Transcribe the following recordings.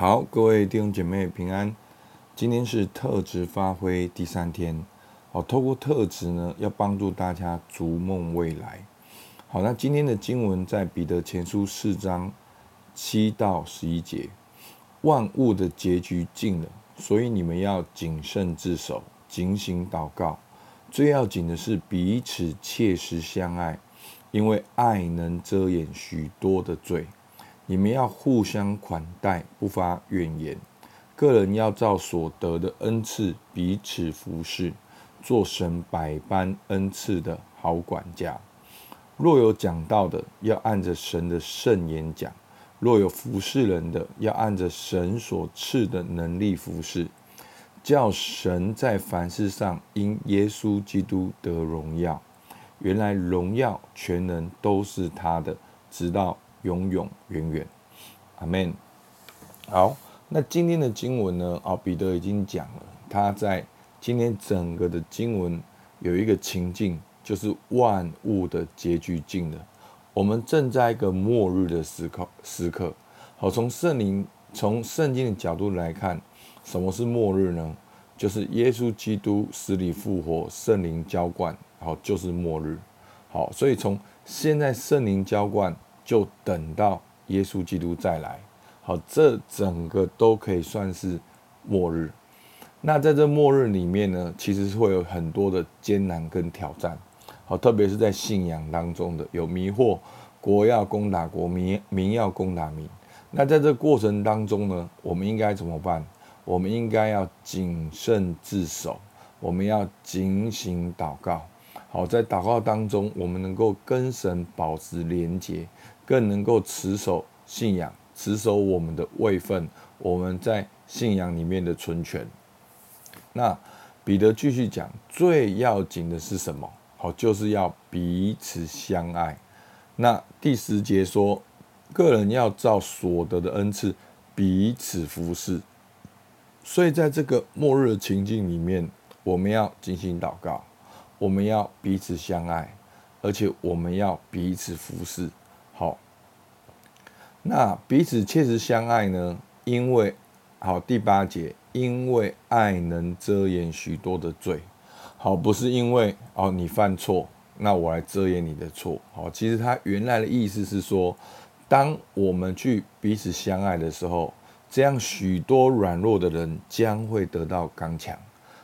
好，各位弟兄姐妹平安。今天是特质发挥第三天。好，透过特质呢，要帮助大家逐梦未来。好，那今天的经文在彼得前书四章七到十一节。万物的结局近了，所以你们要谨慎自守，警醒祷告。最要紧的是彼此切实相爱，因为爱能遮掩许多的罪。你们要互相款待，不发怨言。个人要照所得的恩赐彼此服侍，做神百般恩赐的好管家。若有讲道的，要按着神的圣言讲；若有服侍人的，要按着神所赐的能力服侍，叫神在凡事上因耶稣基督得荣耀。原来荣耀全能都是他的，直到。永永远远，阿门。好，那今天的经文呢？哦，彼得已经讲了，他在今天整个的经文有一个情境，就是万物的结局近了。我们正在一个末日的时刻时刻。好，从圣灵从圣经的角度来看，什么是末日呢？就是耶稣基督死里复活，圣灵浇灌，好，就是末日。好，所以从现在圣灵浇灌。就等到耶稣基督再来，好，这整个都可以算是末日。那在这末日里面呢，其实是会有很多的艰难跟挑战，好，特别是在信仰当中的有迷惑，国要攻打国，民民要攻打民。那在这过程当中呢，我们应该怎么办？我们应该要谨慎自守，我们要警醒祷告。好，在祷告当中，我们能够跟神保持连结。更能够持守信仰，持守我们的位分，我们在信仰里面的存全。那彼得继续讲，最要紧的是什么？好，就是要彼此相爱。那第十节说，个人要照所得的恩赐彼此服侍。所以在这个末日的情境里面，我们要进行祷告，我们要彼此相爱，而且我们要彼此服侍。好，那彼此切实相爱呢？因为好，第八节，因为爱能遮掩许多的罪。好，不是因为哦你犯错，那我来遮掩你的错。好，其实他原来的意思是说，当我们去彼此相爱的时候，这样许多软弱的人将会得到刚强，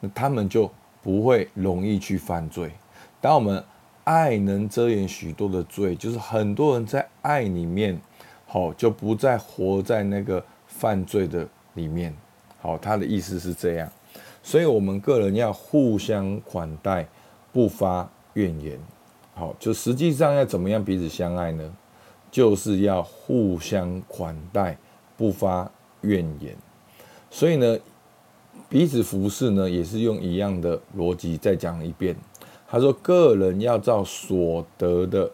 那他们就不会容易去犯罪。当我们爱能遮掩许多的罪，就是很多人在爱里面，好就不再活在那个犯罪的里面。好，他的意思是这样，所以我们个人要互相款待，不发怨言。好，就实际上要怎么样彼此相爱呢？就是要互相款待，不发怨言。所以呢，彼此服侍呢，也是用一样的逻辑再讲一遍。他说：“个人要照所得的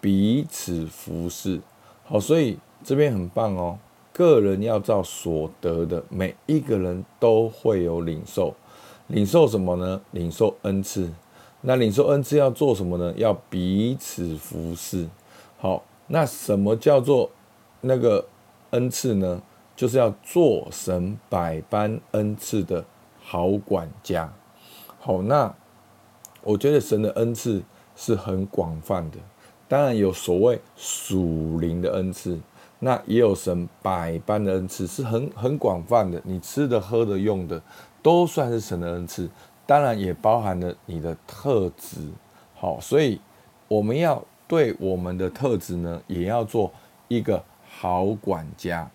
彼此服侍。”好，所以这边很棒哦。个人要照所得的，每一个人都会有领受，领受什么呢？领受恩赐。那领受恩赐要做什么呢？要彼此服侍。好，那什么叫做那个恩赐呢？就是要做神百般恩赐的好管家。好，那。我觉得神的恩赐是很广泛的，当然有所谓属灵的恩赐，那也有神百般的恩赐，是很很广泛的。你吃的、喝的、用的，都算是神的恩赐，当然也包含了你的特质。好，所以我们要对我们的特质呢，也要做一个好管家。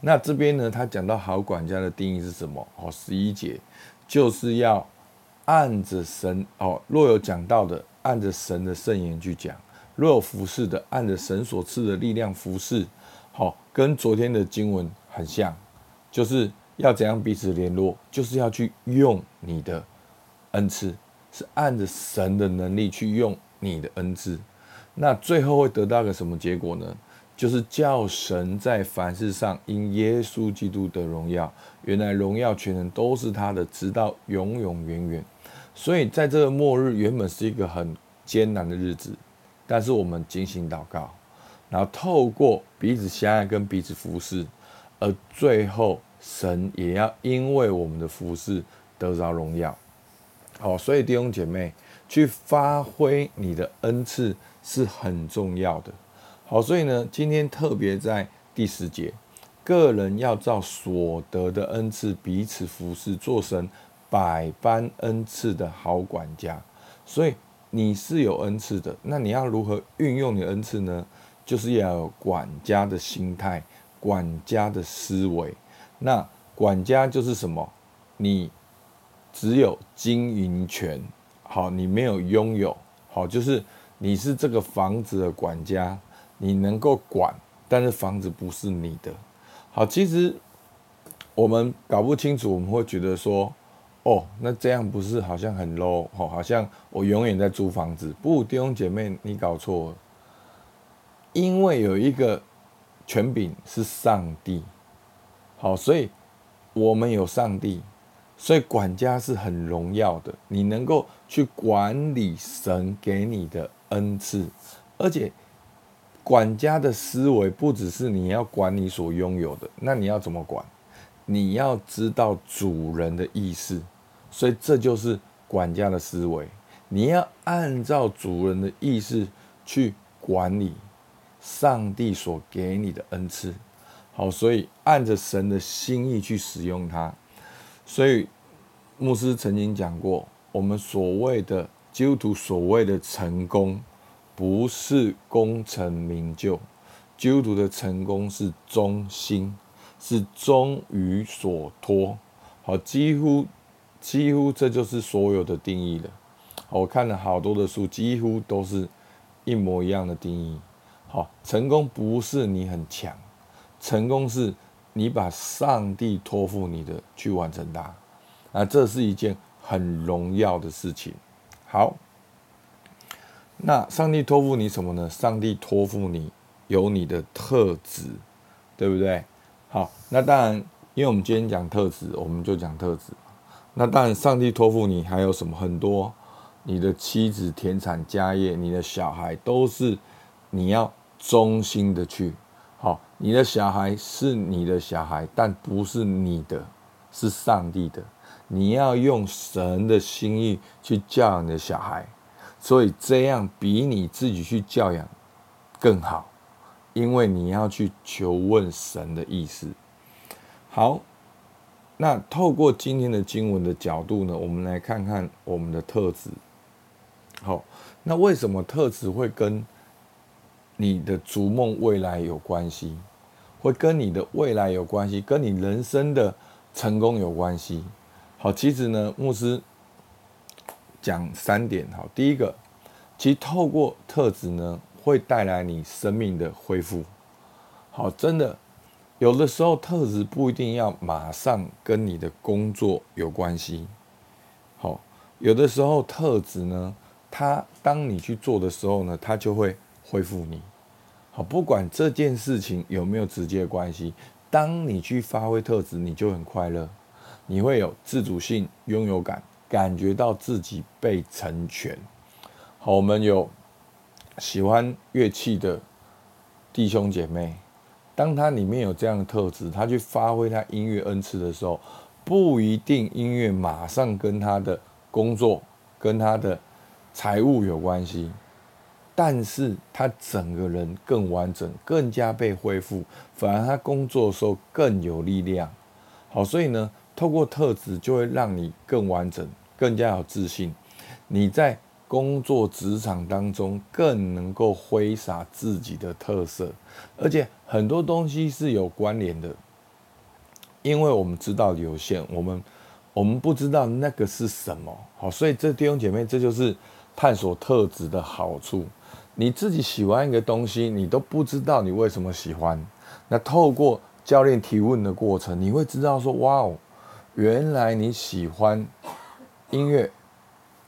那这边呢，他讲到好管家的定义是什么？哦，十一节就是要。按着神哦，若有讲到的，按着神的圣言去讲；若有服侍的，按着神所赐的力量服侍。好、哦，跟昨天的经文很像，就是要怎样彼此联络，就是要去用你的恩赐，是按着神的能力去用你的恩赐。那最后会得到个什么结果呢？就是叫神在凡事上因耶稣基督的荣耀。原来荣耀全能都是他的，直到永永远远。所以在这个末日，原本是一个很艰难的日子，但是我们进行祷告，然后透过彼此相爱跟彼此服侍，而最后神也要因为我们的服侍得着荣耀。好，所以弟兄姐妹去发挥你的恩赐是很重要的。好，所以呢，今天特别在第十节，个人要照所得的恩赐彼此服事，做神百般恩赐的好管家。所以你是有恩赐的，那你要如何运用你的恩赐呢？就是要有管家的心态，管家的思维。那管家就是什么？你只有经营权，好，你没有拥有，好，就是你是这个房子的管家，你能够管，但是房子不是你的。好，其实我们搞不清楚，我们会觉得说，哦，那这样不是好像很 low，哦，好像我永远在租房子。不，弟兄姐妹，你搞错了。因为有一个权柄是上帝，好，所以我们有上帝，所以管家是很荣耀的。你能够去管理神给你的恩赐，而且管家的思维不只是你要管你所拥有的，那你要怎么管？你要知道主人的意思，所以这就是管家的思维。你要按照主人的意思去管理。上帝所给你的恩赐，好，所以按着神的心意去使用它。所以牧师曾经讲过，我们所谓的基督徒所谓的成功，不是功成名就，基督徒的成功是忠心，是忠于所托。好，几乎几乎这就是所有的定义了。我看了好多的书，几乎都是一模一样的定义。好，成功不是你很强，成功是你把上帝托付你的去完成它，啊，这是一件很荣耀的事情。好，那上帝托付你什么呢？上帝托付你有你的特质，对不对？好，那当然，因为我们今天讲特质，我们就讲特质。那当然，上帝托付你还有什么？很多，你的妻子、田产、家业，你的小孩都是你要。忠心的去，好，你的小孩是你的小孩，但不是你的，是上帝的。你要用神的心意去教你的小孩，所以这样比你自己去教养更好，因为你要去求问神的意思。好，那透过今天的经文的角度呢，我们来看看我们的特质。好，那为什么特质会跟你的逐梦未来有关系，会跟你的未来有关系，跟你人生的成功有关系。好，其实呢，牧师讲三点。好，第一个，其实透过特质呢，会带来你生命的恢复。好，真的，有的时候特质不一定要马上跟你的工作有关系。好，有的时候特质呢，它当你去做的时候呢，它就会。恢复你，好，不管这件事情有没有直接关系，当你去发挥特质，你就很快乐，你会有自主性、拥有感，感觉到自己被成全。好，我们有喜欢乐器的弟兄姐妹，当他里面有这样的特质，他去发挥他音乐恩赐的时候，不一定音乐马上跟他的工作、跟他的财务有关系。但是他整个人更完整，更加被恢复，反而他工作的时候更有力量。好，所以呢，透过特质就会让你更完整，更加有自信。你在工作职场当中更能够挥洒自己的特色，而且很多东西是有关联的，因为我们知道有限，我们我们不知道那个是什么。好，所以这弟兄姐妹，这就是探索特质的好处。你自己喜欢一个东西，你都不知道你为什么喜欢。那透过教练提问的过程，你会知道说：哇哦，原来你喜欢音乐，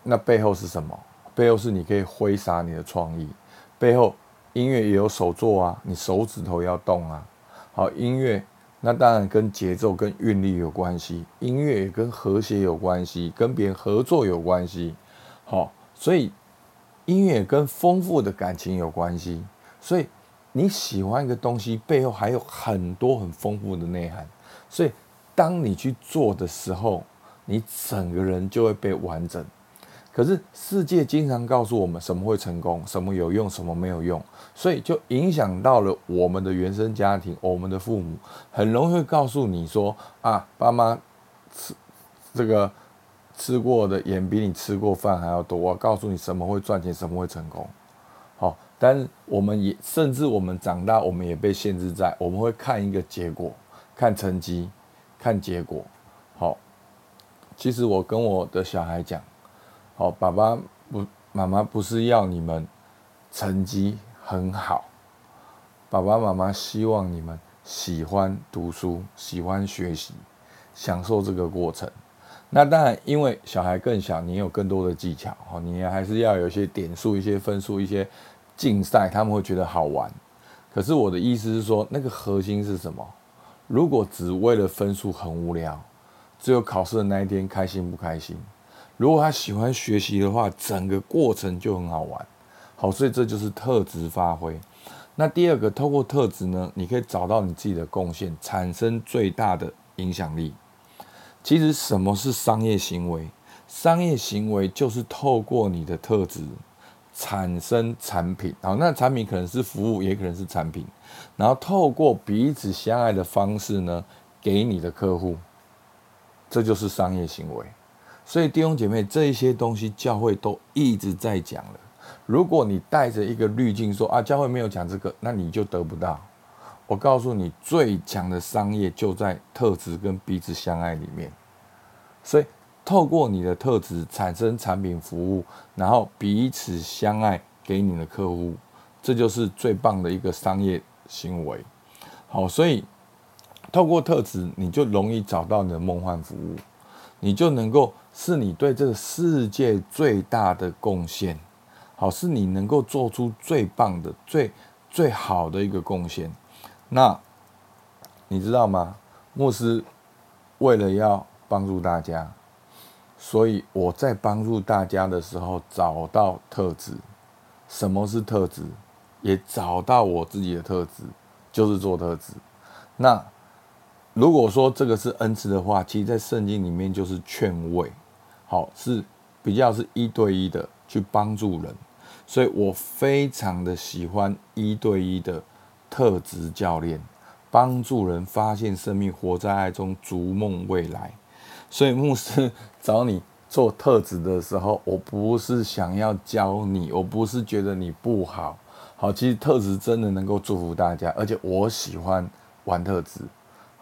那背后是什么？背后是你可以挥洒你的创意。背后音乐也有手作啊，你手指头要动啊。好，音乐那当然跟节奏、跟韵律有关系。音乐也跟和谐有关系，跟别人合作有关系。好，所以。音乐跟丰富的感情有关系，所以你喜欢一个东西背后还有很多很丰富的内涵，所以当你去做的时候，你整个人就会被完整。可是世界经常告诉我们什么会成功，什么有用，什么没有用，所以就影响到了我们的原生家庭，我们的父母很容易会告诉你说啊，爸妈吃这个吃过的盐比你吃过饭还要多，我告诉你什么会赚钱，什么会成功。好，但我们也甚至我们长大，我们也被限制在我们会看一个结果，看成绩，看结果。其实我跟我的小孩讲。好，爸爸不，妈妈不是要你们成绩很好，爸爸妈妈希望你们喜欢读书，喜欢学习，享受这个过程。那当然，因为小孩更小，你有更多的技巧，哦，你还是要有一些点数、一些分数、一些竞赛，他们会觉得好玩。可是我的意思是说，那个核心是什么？如果只为了分数很无聊，只有考试的那一天开心不开心？如果他喜欢学习的话，整个过程就很好玩。好，所以这就是特质发挥。那第二个，透过特质呢，你可以找到你自己的贡献，产生最大的影响力。其实，什么是商业行为？商业行为就是透过你的特质产生产品。好，那产品可能是服务，也可能是产品。然后透过彼此相爱的方式呢，给你的客户，这就是商业行为。所以弟兄姐妹，这一些东西教会都一直在讲了。如果你带着一个滤镜说啊，教会没有讲这个，那你就得不到。我告诉你，最强的商业就在特质跟彼此相爱里面。所以透过你的特质产生产品服务，然后彼此相爱给你的客户，这就是最棒的一个商业行为。好，所以透过特质，你就容易找到你的梦幻服务，你就能够。是你对这个世界最大的贡献，好，是你能够做出最棒的、最最好的一个贡献。那你知道吗？牧师为了要帮助大家，所以我在帮助大家的时候找到特质。什么是特质？也找到我自己的特质，就是做特质。那如果说这个是恩赐的话，其实在圣经里面就是劝慰。好，是比较是一对一的去帮助人，所以我非常的喜欢一对一的特质教练，帮助人发现生命，活在爱中，逐梦未来。所以牧师找你做特质的时候，我不是想要教你，我不是觉得你不好，好，其实特质真的能够祝福大家，而且我喜欢玩特质。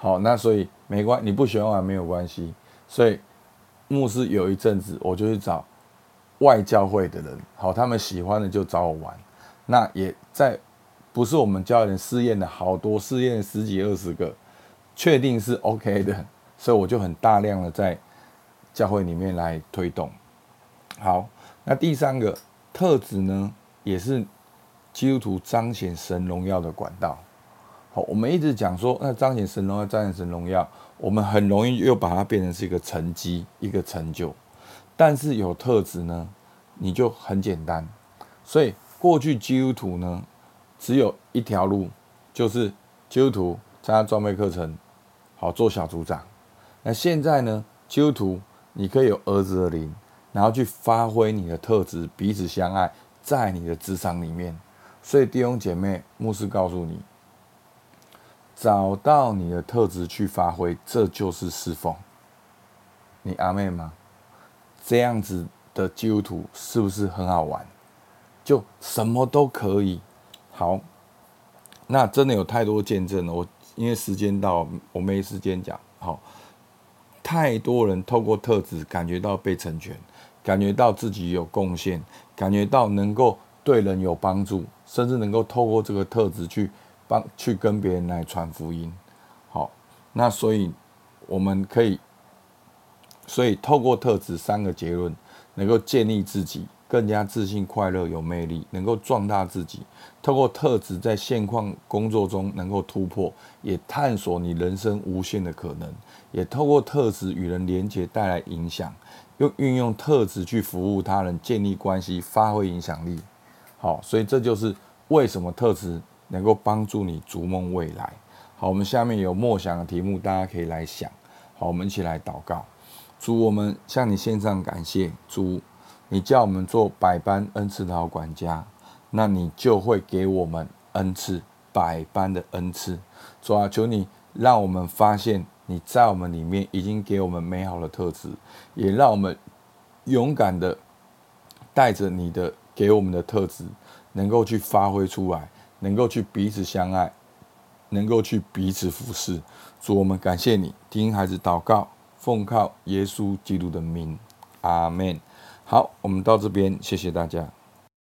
好，那所以没关，你不喜欢玩没有关系，所以。牧师有一阵子，我就去找外教会的人，好，他们喜欢的就找我玩。那也在不是我们教人试验的好多试验十几二十个，确定是 OK 的，所以我就很大量的在教会里面来推动。好，那第三个特质呢，也是基督徒彰显神荣耀的管道。好，我们一直讲说，那彰显神荣耀，彰显神荣耀。我们很容易又把它变成是一个成绩、一个成就，但是有特质呢，你就很简单。所以过去基督徒呢，只有一条路，就是基督徒参加装备课程，好做小组长。那现在呢，基督徒你可以有儿子的灵，然后去发挥你的特质，彼此相爱，在你的职场里面。所以弟兄姐妹，牧师告诉你。找到你的特质去发挥，这就是侍奉。你阿妹吗？这样子的基督徒是不是很好玩？就什么都可以。好，那真的有太多见证了。我因为时间到，我没时间讲。好，太多人透过特质感觉到被成全，感觉到自己有贡献，感觉到能够对人有帮助，甚至能够透过这个特质去。帮去跟别人来传福音，好，那所以我们可以，所以透过特质三个结论，能够建立自己更加自信、快乐、有魅力，能够壮大自己。透过特质在现况工作中能够突破，也探索你人生无限的可能。也透过特质与人连接，带来影响，用运用特质去服务他人，建立关系，发挥影响力。好，所以这就是为什么特质。能够帮助你逐梦未来。好，我们下面有默想的题目，大家可以来想。好，我们一起来祷告。主，我们向你献上感谢。主，你叫我们做百般恩赐的好管家，那你就会给我们恩赐，百般的恩赐。主啊，求你让我们发现你在我们里面已经给我们美好的特质，也让我们勇敢的带着你的给我们的特质，能够去发挥出来，能够去彼此相爱，能够去彼此服侍。主，我们感谢你，听孩子祷告。奉靠耶稣基督的名，阿门。好，我们到这边，谢谢大家。